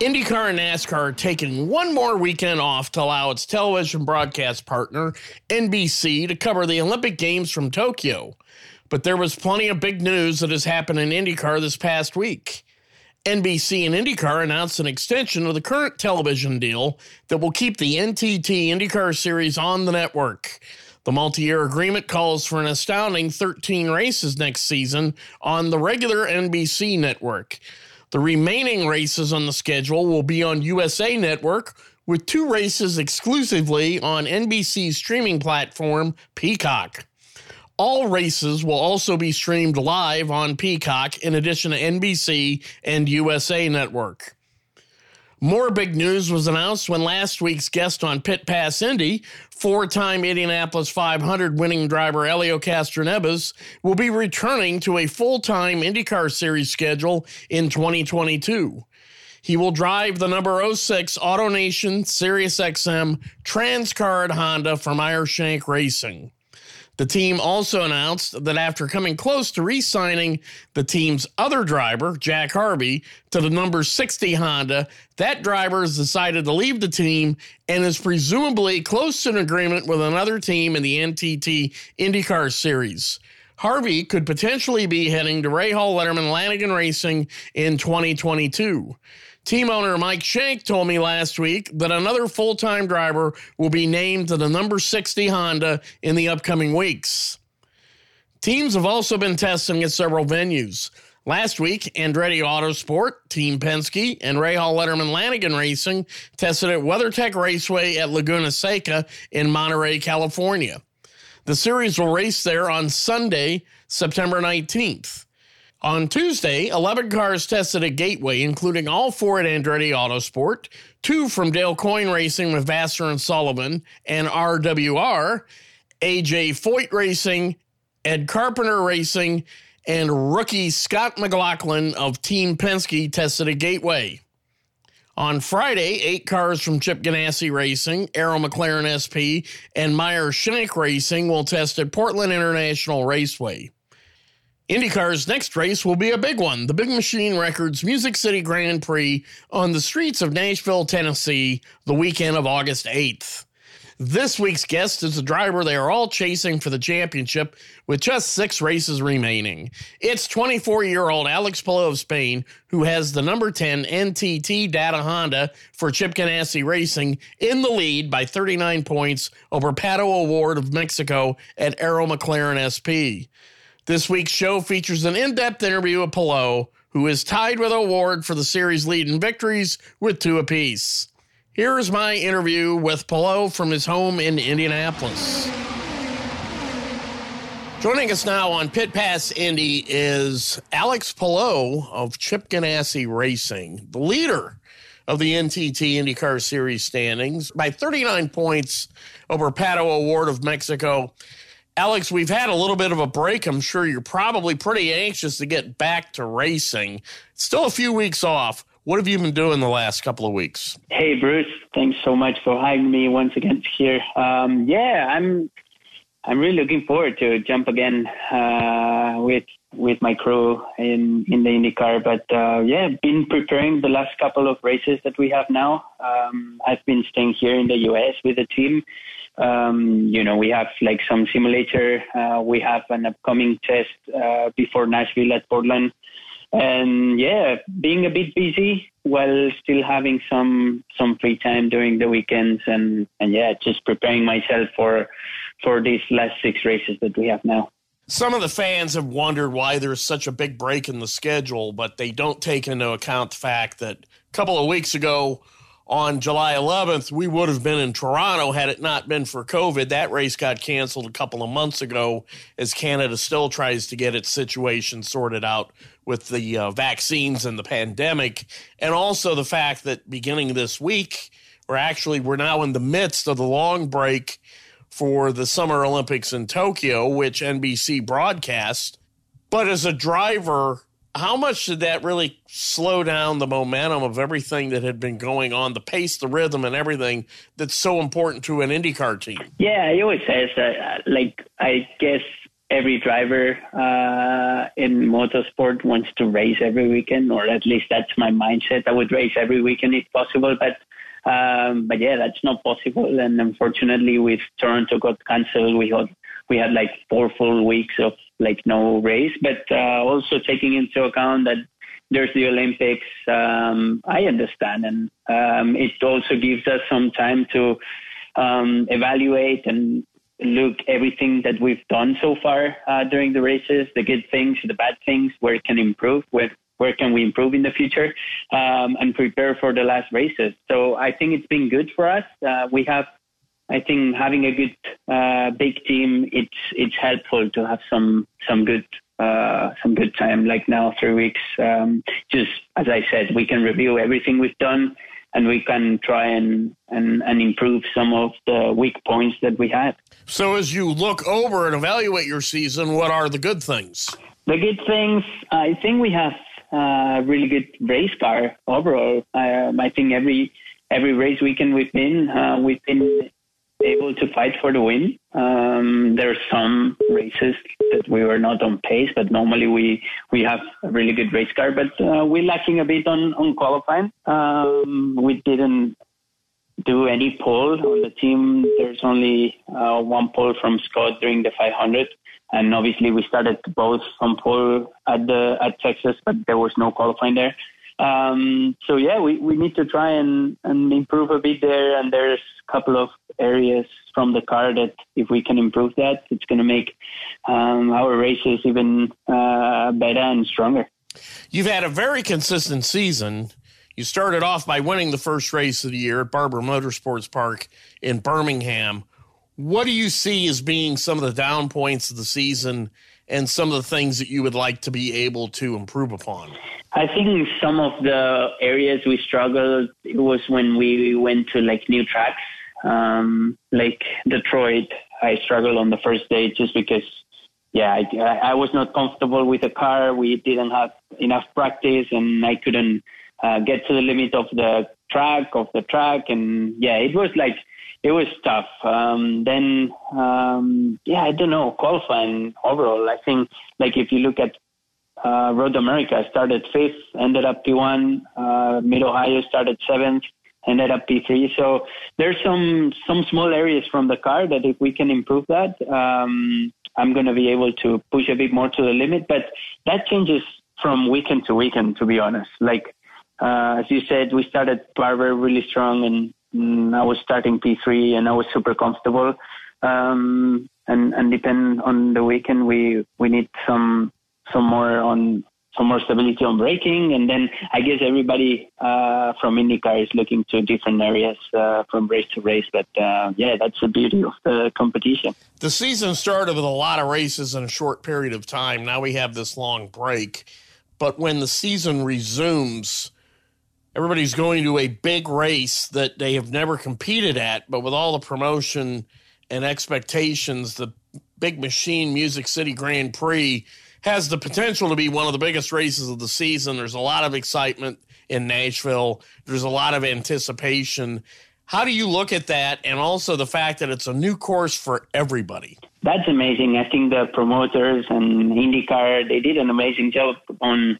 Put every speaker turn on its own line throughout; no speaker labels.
IndyCar and NASCAR are taking one more weekend off to allow its television broadcast partner, NBC, to cover the Olympic Games from Tokyo. But there was plenty of big news that has happened in IndyCar this past week. NBC and IndyCar announced an extension of the current television deal that will keep the NTT IndyCar series on the network. The multi year agreement calls for an astounding 13 races next season on the regular NBC network. The remaining races on the schedule will be on USA Network, with two races exclusively on NBC's streaming platform, Peacock. All races will also be streamed live on Peacock in addition to NBC and USA Network. More big news was announced when last week's guest on Pit Pass Indy, four time Indianapolis 500 winning driver Helio Castroneves, will be returning to a full time IndyCar Series schedule in 2022. He will drive the number 06 AutoNation SiriusXM Transcard Honda from Meyer Shank Racing. The team also announced that after coming close to re signing the team's other driver, Jack Harvey, to the number 60 Honda, that driver has decided to leave the team and is presumably close to an agreement with another team in the NTT IndyCar Series. Harvey could potentially be heading to Rahal Letterman Lanigan Racing in 2022. Team owner Mike Shank told me last week that another full time driver will be named to the number 60 Honda in the upcoming weeks. Teams have also been testing at several venues. Last week, Andretti Autosport, Team Penske, and Rahal Letterman Lanigan Racing tested at WeatherTech Raceway at Laguna Seca in Monterey, California. The series will race there on Sunday, September 19th. On Tuesday, 11 cars tested at Gateway, including all four at Andretti Autosport, two from Dale Coyne Racing with Vasser and Sullivan, and RWR, AJ Foyt Racing, Ed Carpenter Racing, and rookie Scott McLaughlin of Team Penske tested at Gateway. On Friday, eight cars from Chip Ganassi Racing, Arrow McLaren SP, and Meyer Shank Racing will test at Portland International Raceway. IndyCar's next race will be a big one the Big Machine Records Music City Grand Prix on the streets of Nashville, Tennessee, the weekend of August 8th. This week's guest is the driver they are all chasing for the championship with just six races remaining. It's 24 year old Alex Palou of Spain, who has the number 10 NTT Data Honda for Chip Ganassi Racing in the lead by 39 points over Pato O'Ward of Mexico at Arrow McLaren SP. This week's show features an in depth interview with Palou, who is tied with O'Ward for the series lead in victories with two apiece. Here is my interview with Palou from his home in Indianapolis. Joining us now on Pit Pass Indy is Alex Palou of Chip Ganassi Racing, the leader of the NTT IndyCar Series standings by 39 points over Pato O'Ward of Mexico Alex, we've had a little bit of a break. I'm sure you're probably pretty anxious to get back to racing. Still a few weeks off. What have you been doing the last couple of weeks?
Hey, Bruce. Thanks so much for having me once again here. Um, yeah, I'm. I'm really looking forward to jump again uh, with with my crew in in the IndyCar. But uh, yeah, been preparing the last couple of races that we have now. Um, I've been staying here in the US with the team. Um, you know, we have like some simulator. Uh, we have an upcoming test uh, before Nashville at Portland, and yeah, being a bit busy while still having some some free time during the weekends, and and yeah, just preparing myself for for these last six races that we have now.
Some of the fans have wondered why there's such a big break in the schedule, but they don't take into account the fact that a couple of weeks ago, on July 11th, we would have been in Toronto had it not been for COVID. That race got canceled a couple of months ago as Canada still tries to get its situation sorted out with the uh, vaccines and the pandemic. And also the fact that beginning this week, or actually, we're now in the midst of the long break for the Summer Olympics in Tokyo, which NBC broadcast. But as a driver, how much did that really slow down the momentum of everything that had been going on, the pace, the rhythm, and everything that's so important to an IndyCar team?
Yeah, he always that. Uh, like, I guess every driver uh, in motorsport wants to race every weekend, or at least that's my mindset. I would race every weekend if possible, but um, but yeah, that's not possible. And unfortunately, with Toronto got cancelled, we had we had like four full weeks of like no race. But uh, also taking into account that there's the Olympics, um, I understand, and um, it also gives us some time to um, evaluate and look everything that we've done so far uh, during the races, the good things, the bad things, where it can improve, where where can we improve in the future, um, and prepare for the last races. So I think it's been good for us. Uh, we have I think having a good uh, big team, it's it's helpful to have some some good uh, some good time. Like now, three weeks. Um, just as I said, we can review everything we've done, and we can try and, and and improve some of the weak points that we had.
So, as you look over and evaluate your season, what are the good things?
The good things, I think we have a really good race car overall. Um, I think every every race weekend we've been, uh, we've been able to fight for the win. Um, there are some races that we were not on pace, but normally we we have a really good race car. But uh, we're lacking a bit on on qualifying. Um, we didn't do any pole on the team. There's only uh, one pole from Scott during the 500, and obviously we started both from pole at the at Texas, but there was no qualifying there. Um, so yeah, we, we need to try and, and improve a bit there. And there's a couple of areas from the car that if we can improve that, it's going to make um, our races even uh, better and stronger.
You've had a very consistent season. You started off by winning the first race of the year at Barber Motorsports Park in Birmingham. What do you see as being some of the down points of the season and some of the things that you would like to be able to improve upon?
I think some of the areas we struggled was when we went to like new tracks, um, like Detroit. I struggled on the first day just because, yeah, I, I was not comfortable with the car. We didn't have enough practice, and I couldn't uh, get to the limit of the track of the track, and yeah, it was like it was tough. Um, then, um, yeah, I don't know, qualifying overall. I think, like, if you look at uh, Road America, started fifth, ended up P1. Uh, Mid Ohio started seventh, ended up P3. So there's some some small areas from the car that if we can improve that, um, I'm going to be able to push a bit more to the limit. But that changes from weekend to weekend, to be honest. Like uh, as you said, we started Barber really strong, and I was starting P3 and I was super comfortable. Um, and and depend on the weekend, we we need some some more on some more stability on braking, and then I guess everybody uh, from IndyCar is looking to different areas uh, from race to race. But uh, yeah, that's the beauty of the competition.
The season started with a lot of races in a short period of time. Now we have this long break, but when the season resumes everybody's going to a big race that they have never competed at, but with all the promotion and expectations, the Big Machine Music City Grand Prix has the potential to be one of the biggest races of the season. There's a lot of excitement in Nashville, there's a lot of anticipation. How do you look at that and also the fact that it's a new course for everybody?
That's amazing. I think the promoters and IndyCar, they did an amazing job on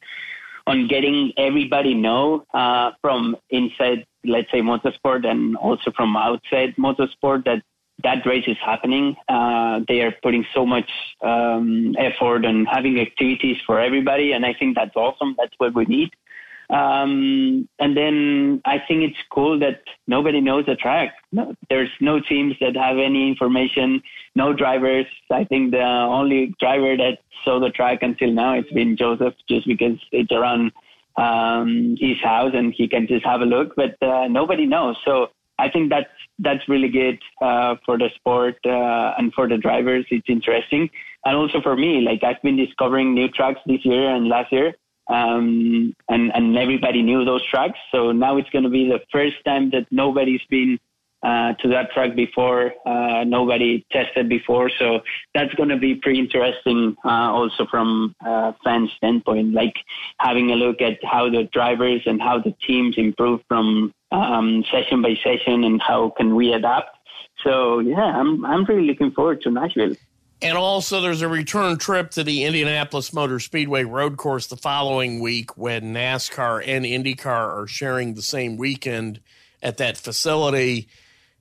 on getting everybody know uh, from inside, let's say, motorsport and also from outside motorsport that that race is happening. Uh, they are putting so much um, effort and having activities for everybody, and I think that's awesome. That's what we need. Um, and then I think it's cool that nobody knows the track. No, there's no teams that have any information, no drivers. I think the only driver that saw the track until now it's been Josef, just because it's around um, his house and he can just have a look. But uh, nobody knows. So I think that's that's really good uh, for the sport uh, and for the drivers. It's interesting, and also for me. Like I've been discovering new tracks this year and last year, um, and and everybody knew those tracks. So now it's going to be the first time that nobody's been uh, to that track before. Uh, nobody tested before, so that's going to be pretty interesting. Uh, also from a fan standpoint, like having a look at how the drivers and how the teams improve from um, session by session, and how can we adapt. So yeah, I'm I'm really looking forward to Nashville.
And also, there's a return trip to the Indianapolis Motor Speedway road course the following week when NASCAR and IndyCar are sharing the same weekend at that facility.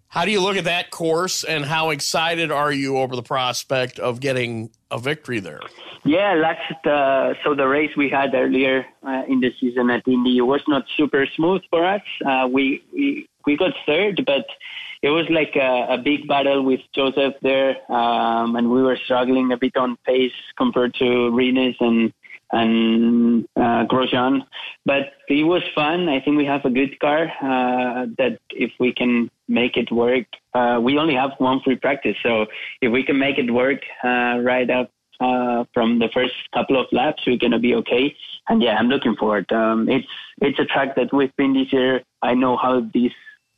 How do you look at that course, and how excited are you over the prospect of getting a victory there?
Yeah, last uh, so the race we had earlier uh, in the season at Indy was not super smooth for us. Uh, we, we we got third, but it was like a, a big battle with Josef there, um, and we were struggling a bit on pace compared to Rinus and and uh, Grosjean. But it was fun. I think we have a good car uh, that if we can make it work, uh, we only have one free practice. So if we can make it work uh, right up uh, from the first couple of laps, we're going to be okay. And yeah, I'm looking forward. Um, it's it's a track that we've been this year. I know how these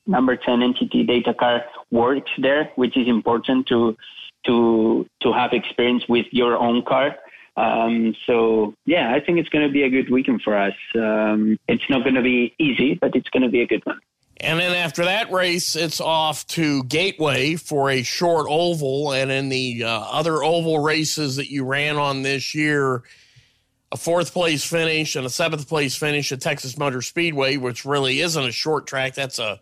number 10 NTT data car works there, which is important to to to have experience with your own car. Um, so yeah, I think it's going to be a good weekend for us. Um, it's not going to be easy, but it's going to be a good one.
And then after that race, it's off to Gateway for a short oval. And in the uh, other oval races that you ran on this year, a fourth place finish and a seventh place finish at Texas Motor Speedway, which really isn't a short track. That's a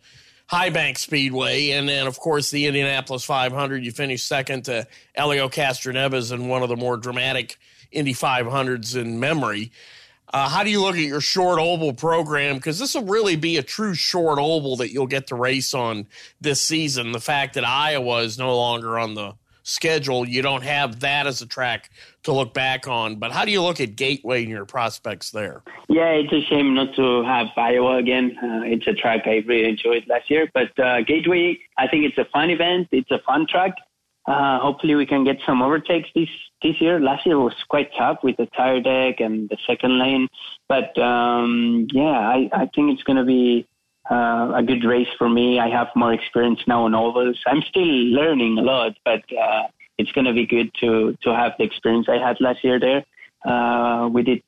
High Bank Speedway, and then of course the Indianapolis 500. You finished second to Helio Castroneves in one of the more dramatic Indy 500s in memory. Uh, how do you look at your short oval program? Because this will really be a true short oval that you'll get to race on this season. The fact that Iowa is no longer on the schedule, you don't have that as a track to look back on. But how do you look at Gateway and your prospects there?
Yeah, it's a shame not to have Iowa again. Uh, it's a track I really enjoyed last year. But uh, Gateway, I think it's a fun event. It's a fun track. Uh, hopefully, we can get some overtakes this this year. Last year was quite tough with the tire deck and the second lane. But um, yeah, I, I think it's going to be uh, a good race for me. I have more experience now on ovals. I'm still learning a lot, but uh, it's going to be good to to have the experience I had last year there. Uh, we did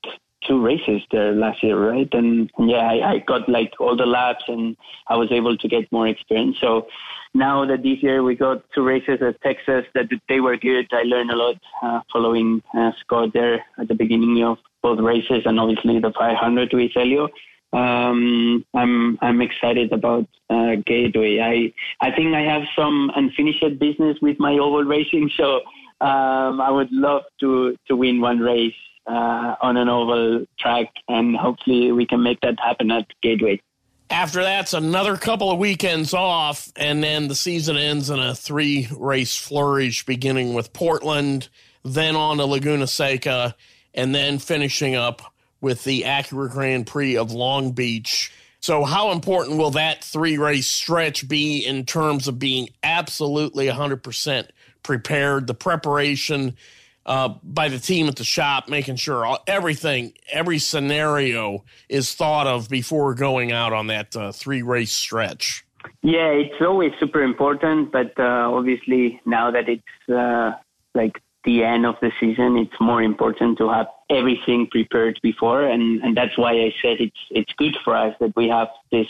two races there last year, right? And yeah, I, I got like all the laps, and I was able to get more experience. So now that this year we got two races at Texas that they were good, I learned a lot uh, following uh, Scott there at the beginning of both races, and obviously the 500 with Helio um, I'm I'm excited about uh, Gateway. I I think I have some unfinished business with my oval racing, so um, I would love to to win one race uh, on an oval track, and hopefully we can make that happen at Gateway.
After that's another couple of weekends off, and then the season ends in a three race flourish, beginning with Portland, then on to Laguna Seca, and then finishing up with the Acura Grand Prix of Long Beach. So, how important will that three race stretch be in terms of being absolutely 100% prepared? The preparation uh, by the team at the shop, making sure all, everything, every scenario is thought of before going out on that uh, three race stretch.
Yeah, it's always super important, but uh, obviously now that it's uh, like the end of the season, it's more important to have everything prepared before, and, and that's why I said it's it's good for us that we have this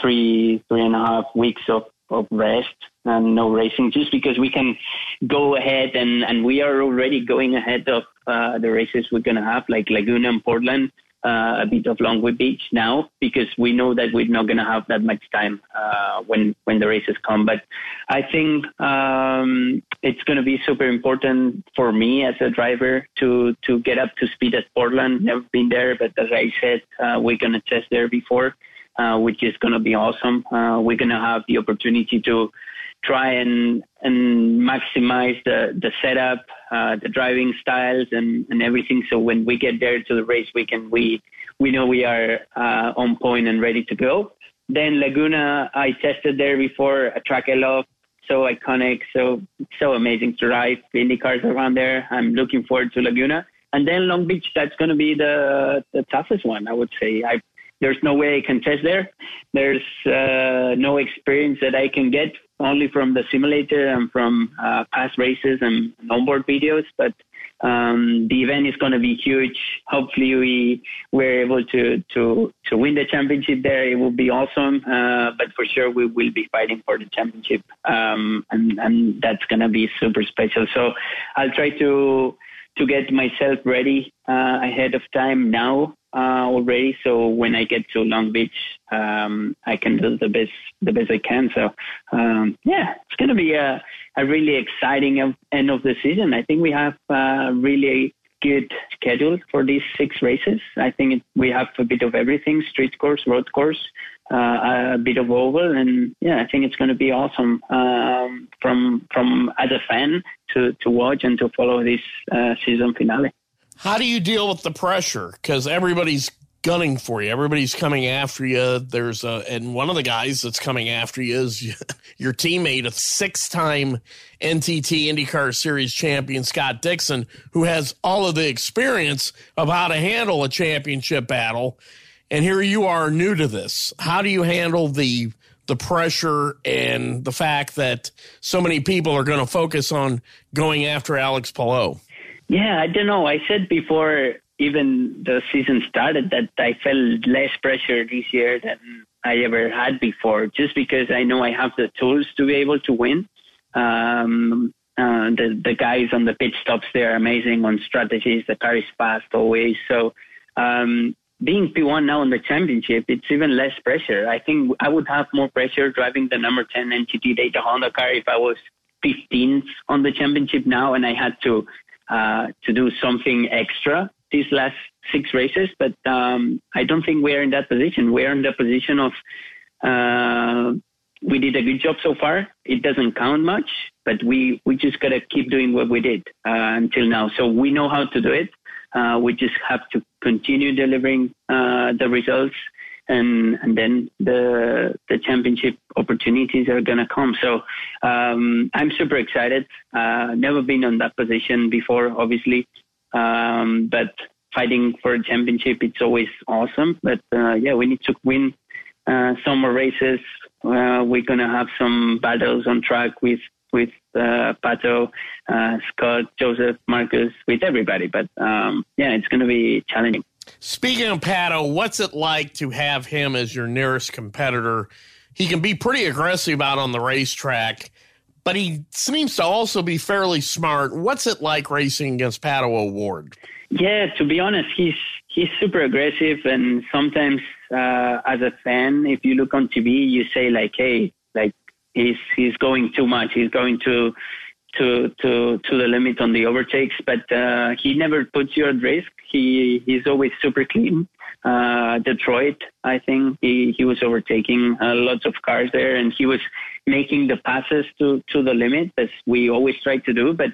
three three and a half weeks of, of rest and no racing, just because we can go ahead and, and we are already going ahead of uh, the races we're gonna have, like Laguna and Portland uh, a bit of Longwood Beach now because we know that we're not going to have that much time uh, when when the races come. But I think um, it's going to be super important for me as a driver to to get up to speed at Portland. Never been there, but as I said, uh, we're going to test there before, uh, which is going to be awesome. Uh, we're going to have the opportunity to try and and maximize the the setup, uh, the driving styles, and and everything. So when we get there to the race weekend, we we know we are uh, on point and ready to go. Then Laguna, I tested there before a track I love so iconic, so so amazing to ride. Indy cars around there. I'm looking forward to Laguna, and then Long Beach. That's going to be the the toughest one, I would say. I there's no way I can test there. There's uh, no experience that I can get only from the simulator and from uh, past races and onboard videos. But um, the event is going to be huge. Hopefully, we we're able to to to win the championship there. It will be awesome. Uh, but for sure, we will be fighting for the championship, um, and and that's going to be super special. So I'll try to to get myself ready uh, ahead of time now uh, already. So when I get to Long Beach, um, I can do the best the best I can. So um, yeah, it's going to be a, a really exciting end of the season. I think we have a really good schedule for these six races. I think it, we have a bit of everything: street course, road course, uh, a bit of oval, and yeah, I think it's going to be awesome um, from from as a fan to to watch and to follow this uh, season finale.
How do you deal with the pressure? Because everybody's gunning for you. Everybody's coming after you. There's a, and one of the guys that's coming after you is your teammate, a six time NTT IndyCar Series champion, Scott Dixon, who has all of the experience of how to handle a championship battle. And here you are new to this. How do you handle the, the pressure and the fact that so many people are going to focus on going after Alex Palou?
Yeah, I don't know. I said before even the season started that I felt less pressure this year than I ever had before, just because I know I have the tools to be able to win. Um, uh, the the guys on the pit stops they're amazing on strategies. The car is fast always. So um, being P1 now in the championship, it's even less pressure. I think I would have more pressure driving the number 10 NTT Data Honda car if I was 15th on the championship now and I had to uh, to do something extra these last six races, but um, I don't think we're in that position. We're in the position of uh, we did a good job so far. It doesn't count much, but we we just gotta keep doing what we did uh, until now. So we know how to do it. Uh, we just have to continue delivering uh, the results and and then the the championship opportunities are gonna come. So um, I'm super excited. Uh, never been on that position before, obviously, um, but fighting for a championship it's always awesome. But uh, yeah, we need to win uh, some more races. Uh, we're gonna have some battles on track with with uh, Pato, uh, Scott, Josef, Marcus, with everybody. But um, yeah, it's gonna be challenging.
Speaking of Pato, what's it like to have him as your nearest competitor? He can be pretty aggressive out on the racetrack, but he seems to also be fairly smart. What's it like racing against Pato O'Ward?
Yeah, to be honest, he's he's super aggressive, and sometimes uh, as a fan, if you look on TV, you say like, "Hey, like he's he's going too much. He's going to to to to the limit on the overtakes." But uh, he never puts you at risk he he's always super clean. Uh, Detroit, I think he, he was overtaking uh, lots of cars there, and he was making the passes to to the limit as we always try to do. But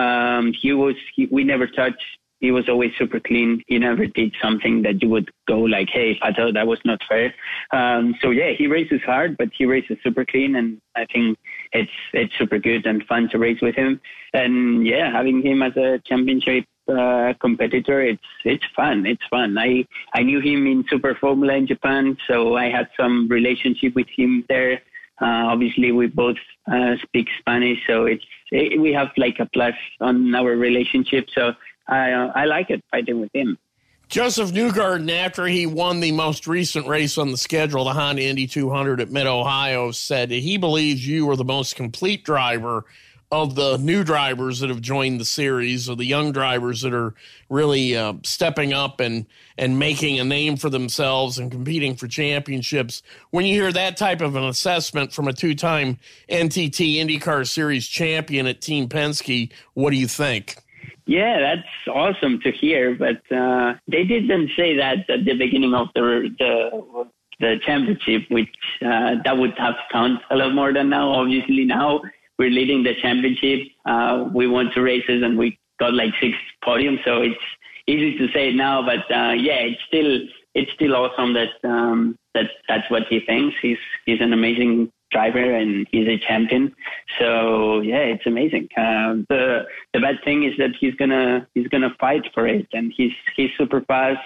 um, he was he, we never touched. He was always super clean. He never did something that you would go like, "Hey, Pato, that was not fair." Um, so yeah, he races hard, but he races super clean, and I think it's it's super good and fun to race with him. And yeah, having him as a championship uh, competitor, it's it's fun. It's fun. I I knew him in Super Formula in Japan, so I had some relationship with him there. Uh, obviously, we both uh, speak Spanish, so it's it, we have like a plus on our relationship. So I uh, I like it fighting with him.
Josef Newgarden, after he won the most recent race on the schedule, the Honda Indy 200 at Mid Ohio, said he believes you are the most complete driver of the new drivers that have joined the series or the young drivers that are really uh, stepping up and and making a name for themselves and competing for championships. When you hear that type of an assessment from a two-time NTT IndyCar Series champion at Team Penske, what do you think?
Yeah, that's awesome to hear. But uh, they didn't say that at the beginning of the the, the championship, which uh, that would have count a lot more than now. Obviously, now we're leading the championship. Uh, we won two races and we got like six podiums. So it's easy to say it now, but uh, yeah, it's still it's still awesome that um, that that's what he thinks. He's he's an amazing driver and he's a champion. So yeah, it's amazing. Uh, the the bad thing is that he's gonna he's gonna fight for it, and he's he's super fast.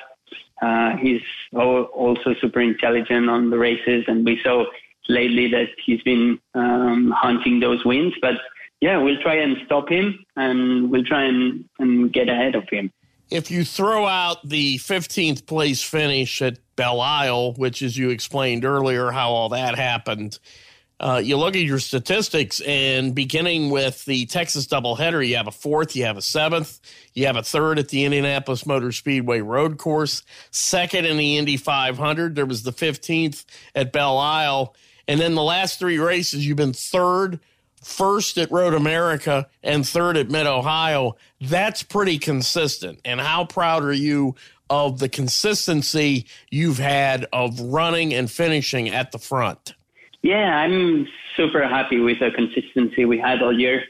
Uh, he's also super intelligent on the races, and we saw lately that he's been um, hunting those wins. But yeah, we'll try and stop him and we'll try and, and get ahead of him.
If you throw out the 15th place finish at Belle Isle, which, as you explained earlier, how all that happened, uh, you look at your statistics, and beginning with the Texas doubleheader, you have a fourth, you have a seventh, you have a third at the Indianapolis Motor Speedway Road Course, second in the Indy 500. There was the 15th at Belle Isle and then the last three races, you've been third, first at Road America, and third at Mid Ohio. That's pretty consistent. And how proud are you of the consistency you've had of running and finishing at the front?
Yeah, I'm super happy with the consistency we had all year.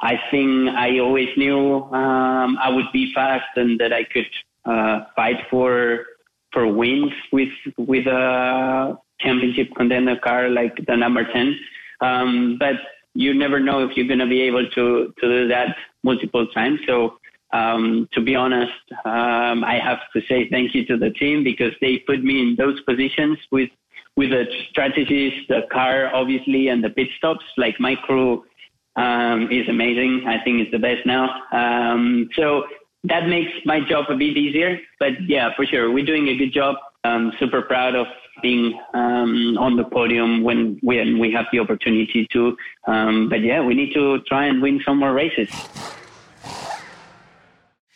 I think I always knew um, I would be fast and that I could uh, fight for for wins with with a championship contender car like the number 10. Um, but you never know if you're going to be able to, to do that multiple times. So, um, to be honest, um, I have to say thank you to the team because they put me in those positions with, with the strategies, the car, obviously, and the pit stops. Like my crew, um, is amazing. I think it's the best now. Um, so that makes my job a bit easier. But yeah, for sure, we're doing a good job. I'm super proud of being um, on the podium when when we have the opportunity to. Um, but yeah, we need to try and win some more races.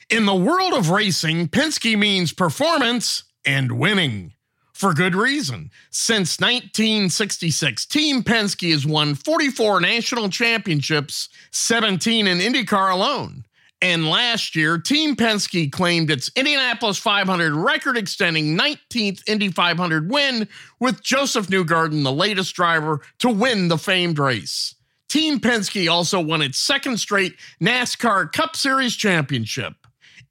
In the world of racing, Penske means performance and winning. For good reason. Since 1966, Team Penske has won 44 national championships, 17 in IndyCar alone. And last year, Team Penske claimed its Indianapolis 500 record extending 19th Indy 500 win, with Josef Newgarden the latest driver to win the famed race. Team Penske also won its second straight NASCAR Cup Series championship.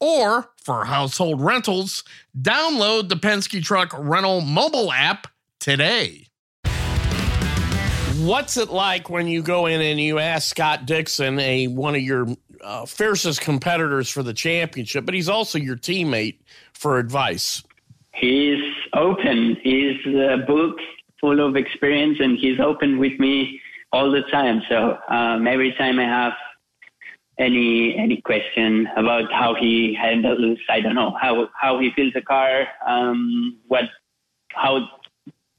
or for household rentals, download the Penske Truck Rental mobile app today. What's it like when you go in and you ask Scott Dixon, a one of your uh, fiercest competitors for the championship, but he's also your teammate, for advice?
he's open. He's a book full of experience, and he's open with me all the time. So um, every time I have any any question about how he handles, I don't know how how he fills a car, um, what how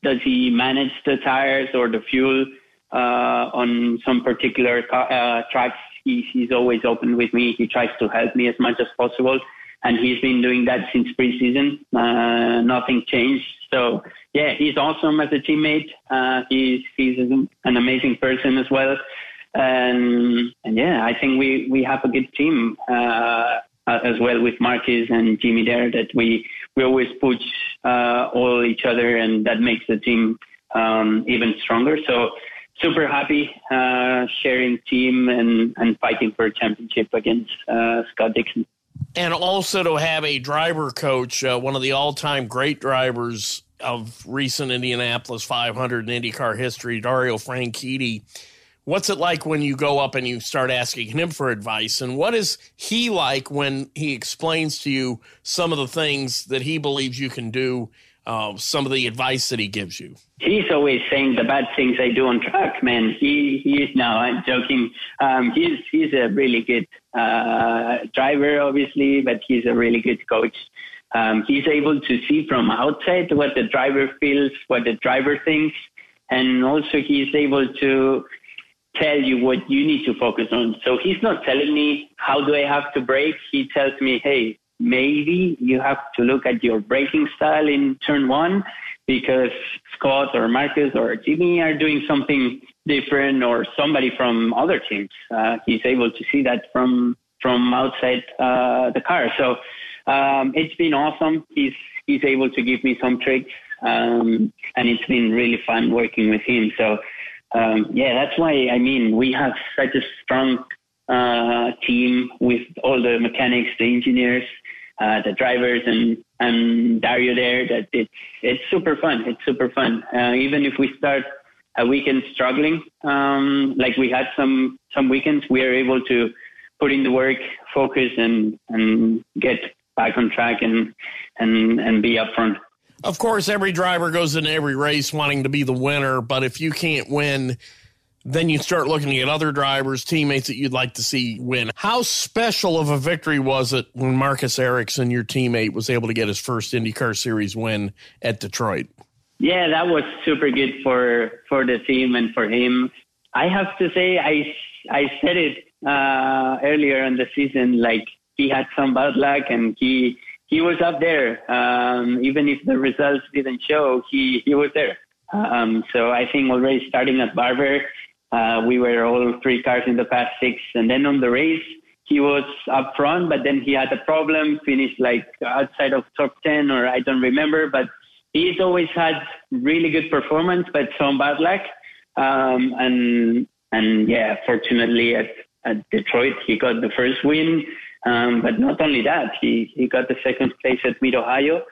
does he manage the tires or the fuel uh, on some particular uh, tracks? He, he's always open with me. He tries to help me as much as possible, and he's been doing that since preseason. Uh, nothing changed. So yeah, he's awesome as a teammate. Uh, he's he's an amazing person as well. And, and yeah, I think we, we have a good team uh, as well with Marcus and Jimmie there that we we always push uh, all each other, and that makes the team um, even stronger. So super happy uh, sharing team and, and fighting for a championship against uh, Scott Dixon.
And also to have a driver coach, uh, one of the all time great drivers of recent Indianapolis 500 and IndyCar history, Dario Franchitti what's it like when you go up and you start asking him for advice? And what is he like when he explains to you some of the things that he believes you can do uh, some of the advice that he gives you?
He's always saying the bad things i do on track man. He he is now i'm joking. Um, he's he's a really good uh, driver obviously but he's a really good coach. Um, he's able to see from outside what the driver feels what the driver thinks and also he's able to tell you what you need to focus on. So he's not telling me how do I have to brake. He tells me, hey, maybe you have to look at your braking style in turn one because Scott or Marcus or Jimmie are doing something different or somebody from other teams. Uh, he's able to see that from from outside uh, the car. So um, it's been awesome. He's he's able to give me some tricks, um, and it's been really fun working with him. So um, yeah, that's why I mean we have such a strong uh, team with all the mechanics, the engineers, uh, the drivers, and and Dario there. That it's it's super fun. It's super fun. Uh, even if we start a weekend struggling, um, like we had some some weekends, we are able to put in the work, focus, and and get back on track and and and be upfront.
Of course, every driver goes into every race wanting to be the winner, but if you can't win, then you start looking at other drivers, teammates that you'd like to see win. How special of a victory was it when Marcus Ericsson, your teammate, was able to get his first IndyCar Series win at Detroit?
Yeah, that was super good for for the team and for him. I have to say, I I said it uh, earlier in the season, like he had some bad luck and he he was up there. Um, even if the results didn't show, he, he was there. Um, so I think already starting at Barber, uh, we were all three cars in the past six. And then on the race, he was up front, but then he had a problem, finished like outside of top 10, or I don't remember. But he's always had really good performance, but some bad luck. Um, and, and yeah, fortunately at, at Detroit, he got the first win. Um, but not only that, he, he got the second place at Mid Ohio.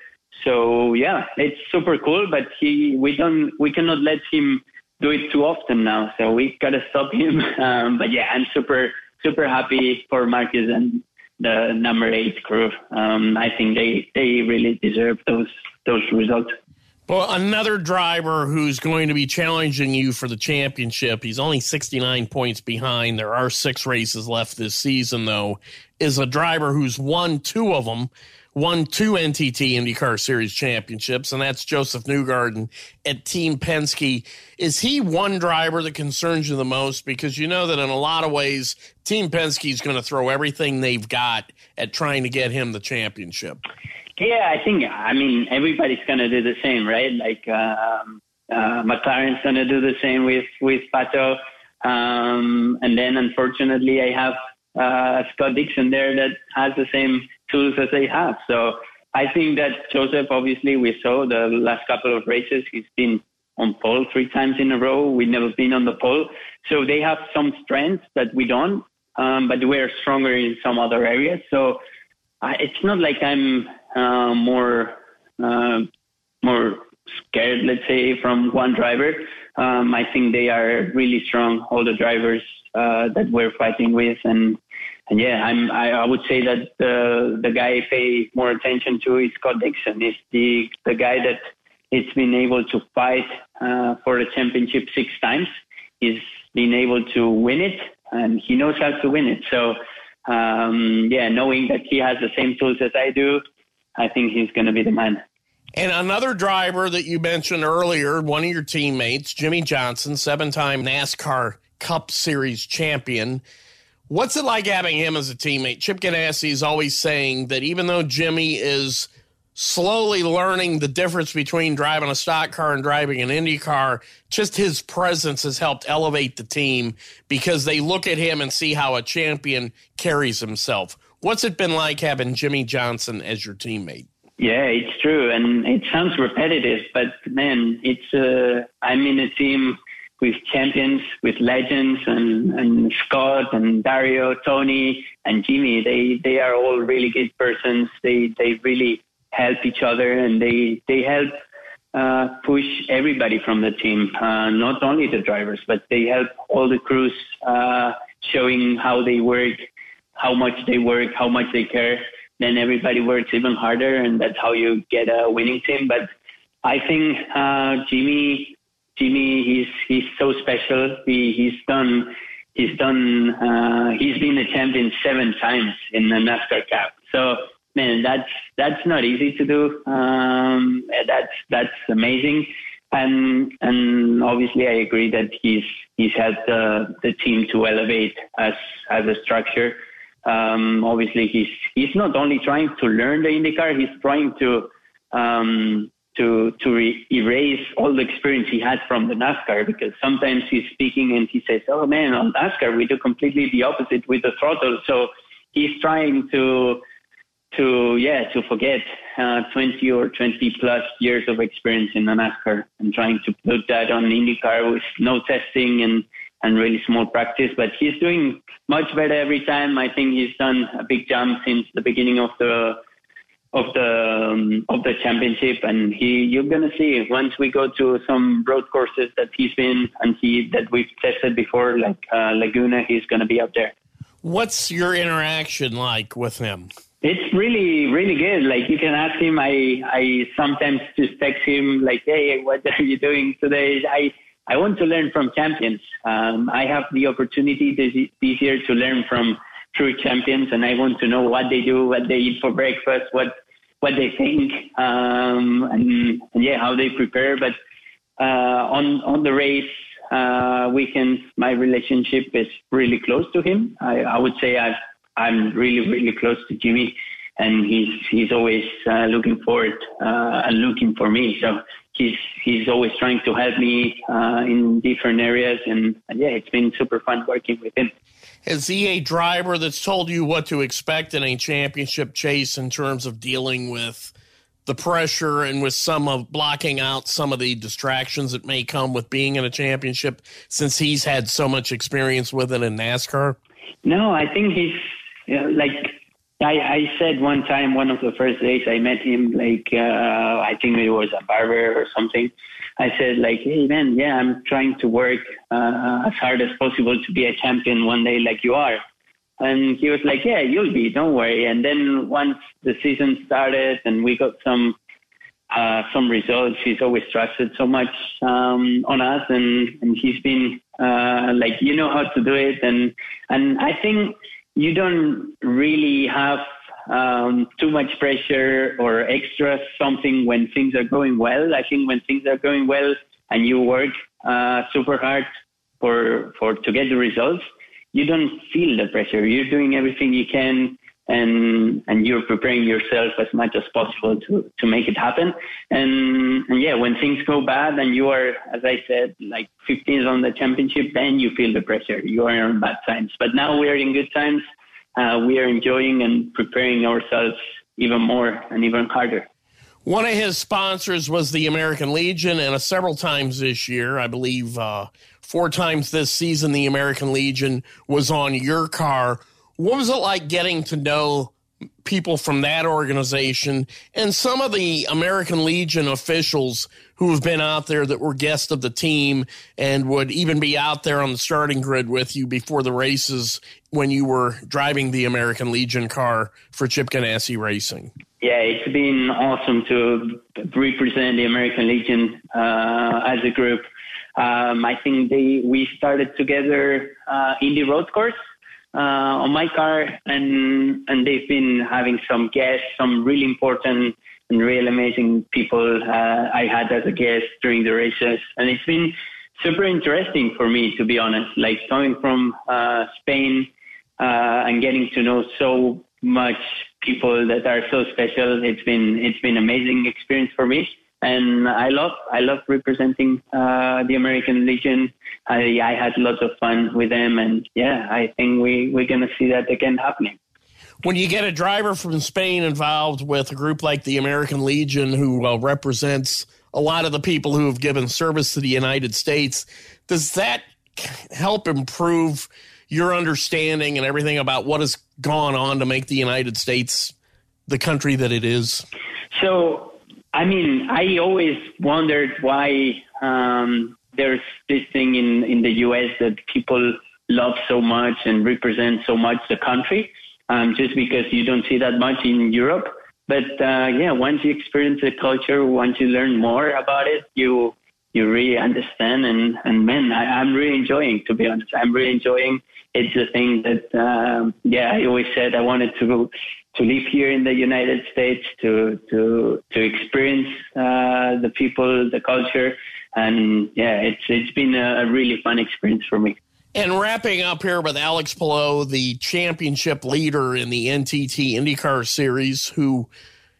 So yeah, it's super cool. But he we don't we cannot let him do it too often now. So we gotta stop him. Um, but yeah, I'm super super happy for Marcus and the number eight crew. Um, I think they they really deserve those those results.
Well, another driver who's going to be challenging you for the championship. He's only 69 points behind. There are six races left this season, though. Is a driver who's won two of them, won two NTT IndyCar Series championships, and that's Josef Newgarden at Team Penske. Is he one driver that concerns you the most? Because you know that in a lot of ways, Team Penske is going to throw everything they've got at trying to get him the championship.
Yeah, I think I mean everybody's gonna do the same, right? Like um, uh, McLaren's gonna do the same with with Pato, um, and then unfortunately I have uh, Scott Dixon there that has the same tools as they have. So I think that Josef, obviously, we saw the last couple of races. He's been on pole three times in a row. We've never been on the pole, so they have some strengths that we don't, um, but we're stronger in some other areas. So I, it's not like I'm uh, more uh, more scared, let's say, from one driver. Um, I think they are really strong, all the drivers uh, that we're fighting with, and and yeah, I'm I, I would say that the the guy I pay more attention to is Scott Dixon. Is the the guy that it's been able to fight uh, for the championship six times. He's been able to win it, and he knows how to win it. So um, yeah, knowing that he has the same tools as I do, I think he's going to be the man.
And another driver that you mentioned earlier, one of your teammates, Jimmie Johnson, seven time NASCAR Cup Series champion. What's it like having him as a teammate? Chip Ganassi is always saying that even though Jimmie is slowly learning the difference between driving a stock car and driving an Indy car, just his presence has helped elevate the team because they look at him and see how a champion carries himself. What's it been like having Jimmie Johnson as your teammate?
Yeah, it's true, and it sounds repetitive, but man, it's uh, I'm in a team with champions, with legends, and, and Scott and Dario, Tony, and Jimmie. They they are all really good persons. They they really help each other, and they they help uh, push everybody from the team, uh, not only the drivers, but they help all the crews, uh, showing how they work, how much they work, how much they care then everybody works even harder, and that's how you get a winning team. But I think uh, Jimmie, Jimmie, he's he's so special. He he's done he's done uh, he's been a champion seven times in the NASCAR Cup. So man, that's that's not easy to do. Um, that's that's amazing. And and obviously, I agree that he's he's helped the the team to elevate as as a structure. Um, obviously, he's he's not only trying to learn the IndyCar, he's trying to um, to to re- erase all the experience he had from the NASCAR. Because sometimes he's speaking and he says, "Oh man, on NASCAR we do completely the opposite with the throttle." So he's trying to to yeah to forget uh, 20 or 20 plus years of experience in NASCAR and trying to put that on IndyCar with no testing and and really small practice. But he's doing much better every time. I think he's done a big jump since the beginning of the of the um, of the championship, and he you're gonna see once we go to some road courses that he's been and he that we've tested before, like uh, Laguna, he's gonna be up there.
What's your interaction like with him?
It's really, really good. Like you can ask him. I, I sometimes just text him like, "Hey, what are you doing today?" I, I want to learn from champions. Um, I have the opportunity this, this year to learn from true champions, and I want to know what they do, what they eat for breakfast, what what they think, um, and, and, yeah, how they prepare. But uh, on on the race uh, weekends, my relationship is really close to him. I, I would say i am really really close to Jimmie, and he's he's always uh, looking forward uh, and looking for me. So he's he's always trying to help me uh, in different areas, and, and, yeah, it's been super fun working with him.
Is he a driver that's told you what to expect in a championship chase in terms of dealing with the pressure and with some of blocking out some of the distractions that may come with being in a championship since he's had so much experience with it in NASCAR?
No, I think he's like I, I said one time, one of the first days I met him, like uh, I think it was a barber or something. I said, like, hey man, yeah, I'm trying to work uh, as hard as possible to be a champion one day, like you are. And he was like, yeah, you'll be, don't worry. And then once the season started and we got some uh, some results, he's always trusted so much um, on us, and and he's been uh, like, you know how to do it, and and I think you don't really have um, too much pressure or extra something when things are going well. I think when things are going well and you work uh, super hard for for to get the results, you don't feel the pressure. You're doing everything you can and and you're preparing yourself as much as possible to to make it happen. And and yeah, when things go bad and you are, as I said, like 15th on the championship, then you feel the pressure. You are in bad times. But now we are in good times. Uh, we are enjoying and preparing ourselves even more and even harder.
One of his sponsors was the American Legion, and several times this year, I believe uh, four times this season, the American Legion was on your car what was it like getting to know people from that organization and some of the American Legion officials who have been out there that were guests of the team and would even be out there on the starting grid with you before the races when you were driving the American Legion car for Chip Ganassi Racing?
Yeah, it's been awesome to represent the American Legion uh, as a group. Um, I think they we started together uh, in the road course uh, on my car, and and they've been having some guests, some really important and real amazing people uh, I had as a guest during the races, and it's been super interesting for me to be honest. Like coming from uh, Spain uh, and getting to know so much people that are so special. It's been it's been an amazing experience for me, and I love I love representing uh, the American Legion. I, I had lots of fun with them, and yeah, I think we we're gonna see that again happening
when you get a driver from Spain involved with a group like the American Legion, who uh, represents a lot of the people who have given service to the United States, does that help improve your understanding and everything about what has gone on to make the United States the country that it is?
So, I mean, I always wondered why um, there's this thing in, in the U.S. that people love so much and represent so much the country, um, just because you don't see that much in Europe. But uh, yeah, once you experience the culture, once you learn more about it, you you really understand. And and man, I, I'm really enjoying. To be honest, I'm really enjoying it's the thing that um, yeah I always said I wanted to to live here in the United States to to to experience uh, the people, the culture, and yeah, it's it's been a, really fun experience for me.
And wrapping up here with Alex Palou, the championship leader in the NTT IndyCar Series, who,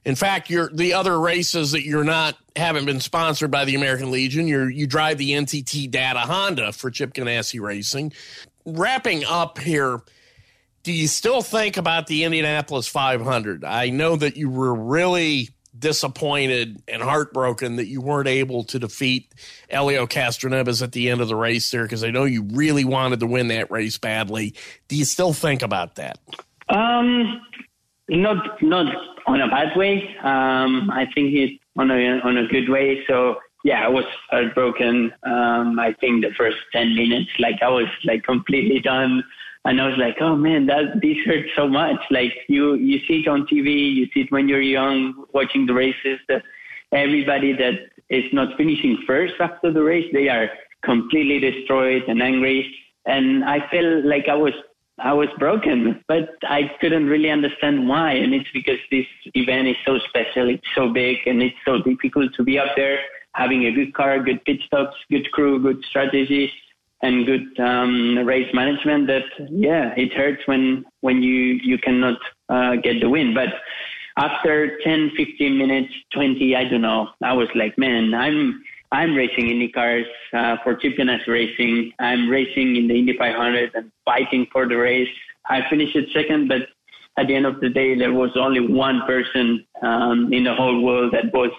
in fact, you're the other races that you're not haven't been sponsored by the American Legion. You you drive the NTT Data Honda for Chip Ganassi Racing wrapping up here, do you still think about the Indianapolis 500? I know that you were really disappointed and heartbroken that you weren't able to defeat Helio Castroneves at the end of the race there because I know you really wanted to win that race badly. Do you still think about that?
Um, not not on a bad way. Um, I think it's on a on a good way. So yeah, I was heartbroken. Um, I think the first 10 minutes, like I was like completely done. And I was like, oh man, that this hurts so much. Like you, you see it on TV, you see it when you're young, watching the races. That everybody that is not finishing first after the race, they are completely destroyed and angry. And I felt like I was, I was broken, but I couldn't really understand why. And it's because this event is so special, it's so big, and it's so difficult to be up there having a good car, good pit stops, good crew, good strategy, and good um, race management. That yeah, it hurts when when you you cannot uh, get the win. But after 10, 15 minutes, 20, I don't know. I was like, man, I'm I'm racing Indy cars uh, for Ganassi Racing. I'm racing in the Indy 500 and fighting for the race. I finished second, but at the end of the day, there was only one person um, in the whole world that was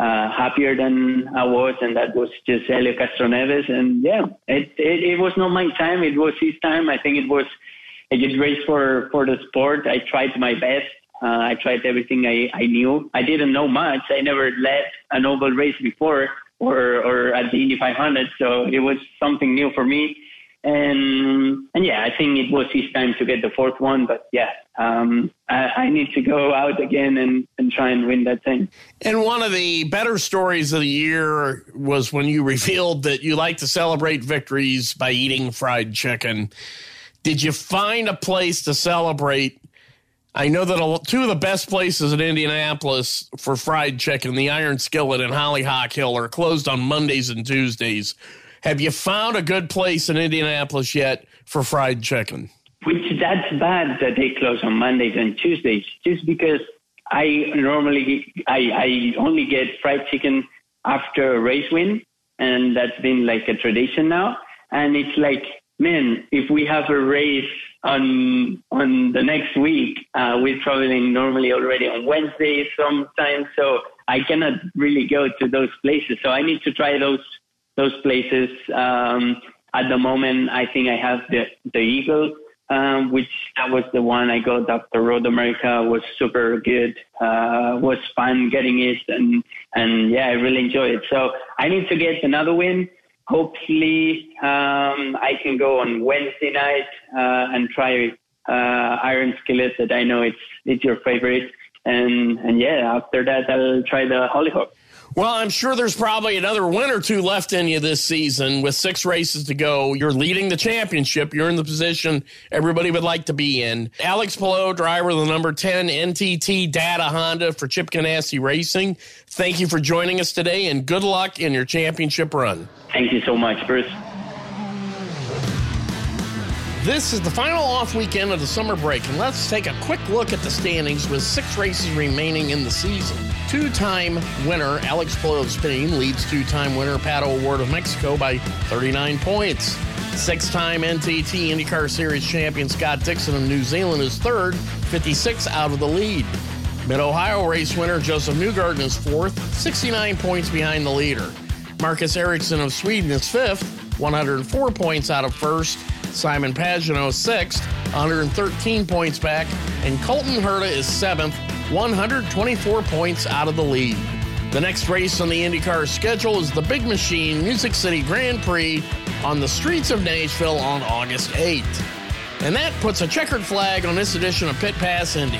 uh, happier than I was, and that was just Helio Castroneves. And yeah, it, it, it was not my time; it was his time. I think it was a good race for for the sport. I tried my best. Uh, I tried everything I, I knew. I didn't know much. I never led an oval race before or or at the Indy 500, so it was something new for me. And and yeah, I think it was his time to get the fourth one. But yeah, um, I, I, need to go out again and, and try and win that thing.
And one of the better stories of the year was when you revealed that you like to celebrate victories by eating fried chicken. Did you find a place to celebrate? I know that two of the best places in Indianapolis for fried chicken, the Iron Skillet and Hollyhock Hill, are closed on Mondays and Tuesdays. Have you found a good place in Indianapolis yet for fried chicken?
Which that's bad that they close on Mondays and Tuesdays, just because I normally I, I only get fried chicken after a race win, and that's been like a tradition now. And it's like, man, if we have a race on on the next week, uh, we're traveling normally already on Wednesday sometimes, so I cannot really go to those places. So I need to try those those places. Um, at the moment, I think I have the the Eagle um, which that was the one I got after Road America was super good. Uh, was fun getting it, and and yeah, I really enjoyed it. So I need to get another win. Hopefully, um, I can go on Wednesday night uh, and try uh, Iron Skillet. That I know it's it's your favorite, and and yeah, after that I'll try the Hollyhock.
Well, I'm sure there's probably another win or two left in you this season with six races to go. You're leading the championship. You're in the position everybody would like to be in. Alex Palou, driver of the number 10 NTT Data Honda for Chip Ganassi Racing. Thank you for joining us today and good luck in your championship run.
Thank you so much, Bruce.
This is the final off weekend of the summer break, and let's take a quick look at the standings with six races remaining in the season. Two time winner Alex Spain leads two time winner Pato O'Ward of Mexico by 39 points. Six time NTT IndyCar Series champion Scott Dixon of New Zealand is third, 56 out of the lead. Mid Ohio race winner Josef Newgarden is fourth, 69 points behind the leader. Marcus Ericsson of Sweden is fifth, 104 points out of first. Simon Pagenaud sixth, 113 points back, and Colton Herta is seventh, 124 points out of the lead. The next race on the IndyCar schedule is the Big Machine Music City Grand Prix on the streets of Nashville on August 8th. And that puts a checkered flag on this edition of Pit Pass Indy.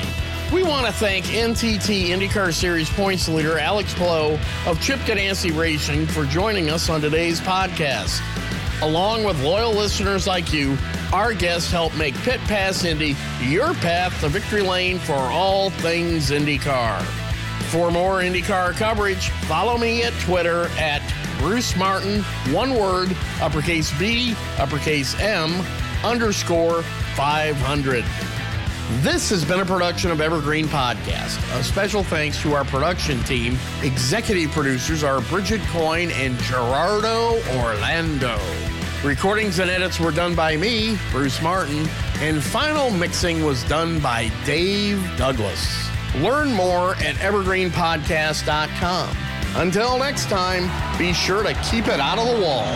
We want to thank NTT IndyCar Series points leader Alex Palou of Chip Ganassi Racing for joining us on today's podcast. Along with loyal listeners like you, our guests help make Pit Pass Indy your path to victory lane for all things IndyCar. For more IndyCar coverage, follow me at Twitter at Bruce Martin, one word, uppercase B, uppercase M, underscore 500. This has been a production of Evergreen Podcast. A special thanks to our production team. Executive producers are Bridget Coyne and Gerardo Orlando. Recordings and edits were done by me, Bruce Martin, and final mixing was done by Dave Douglas. Learn more at evergreenpodcast.com. Until next time, be sure to keep it out of the wall.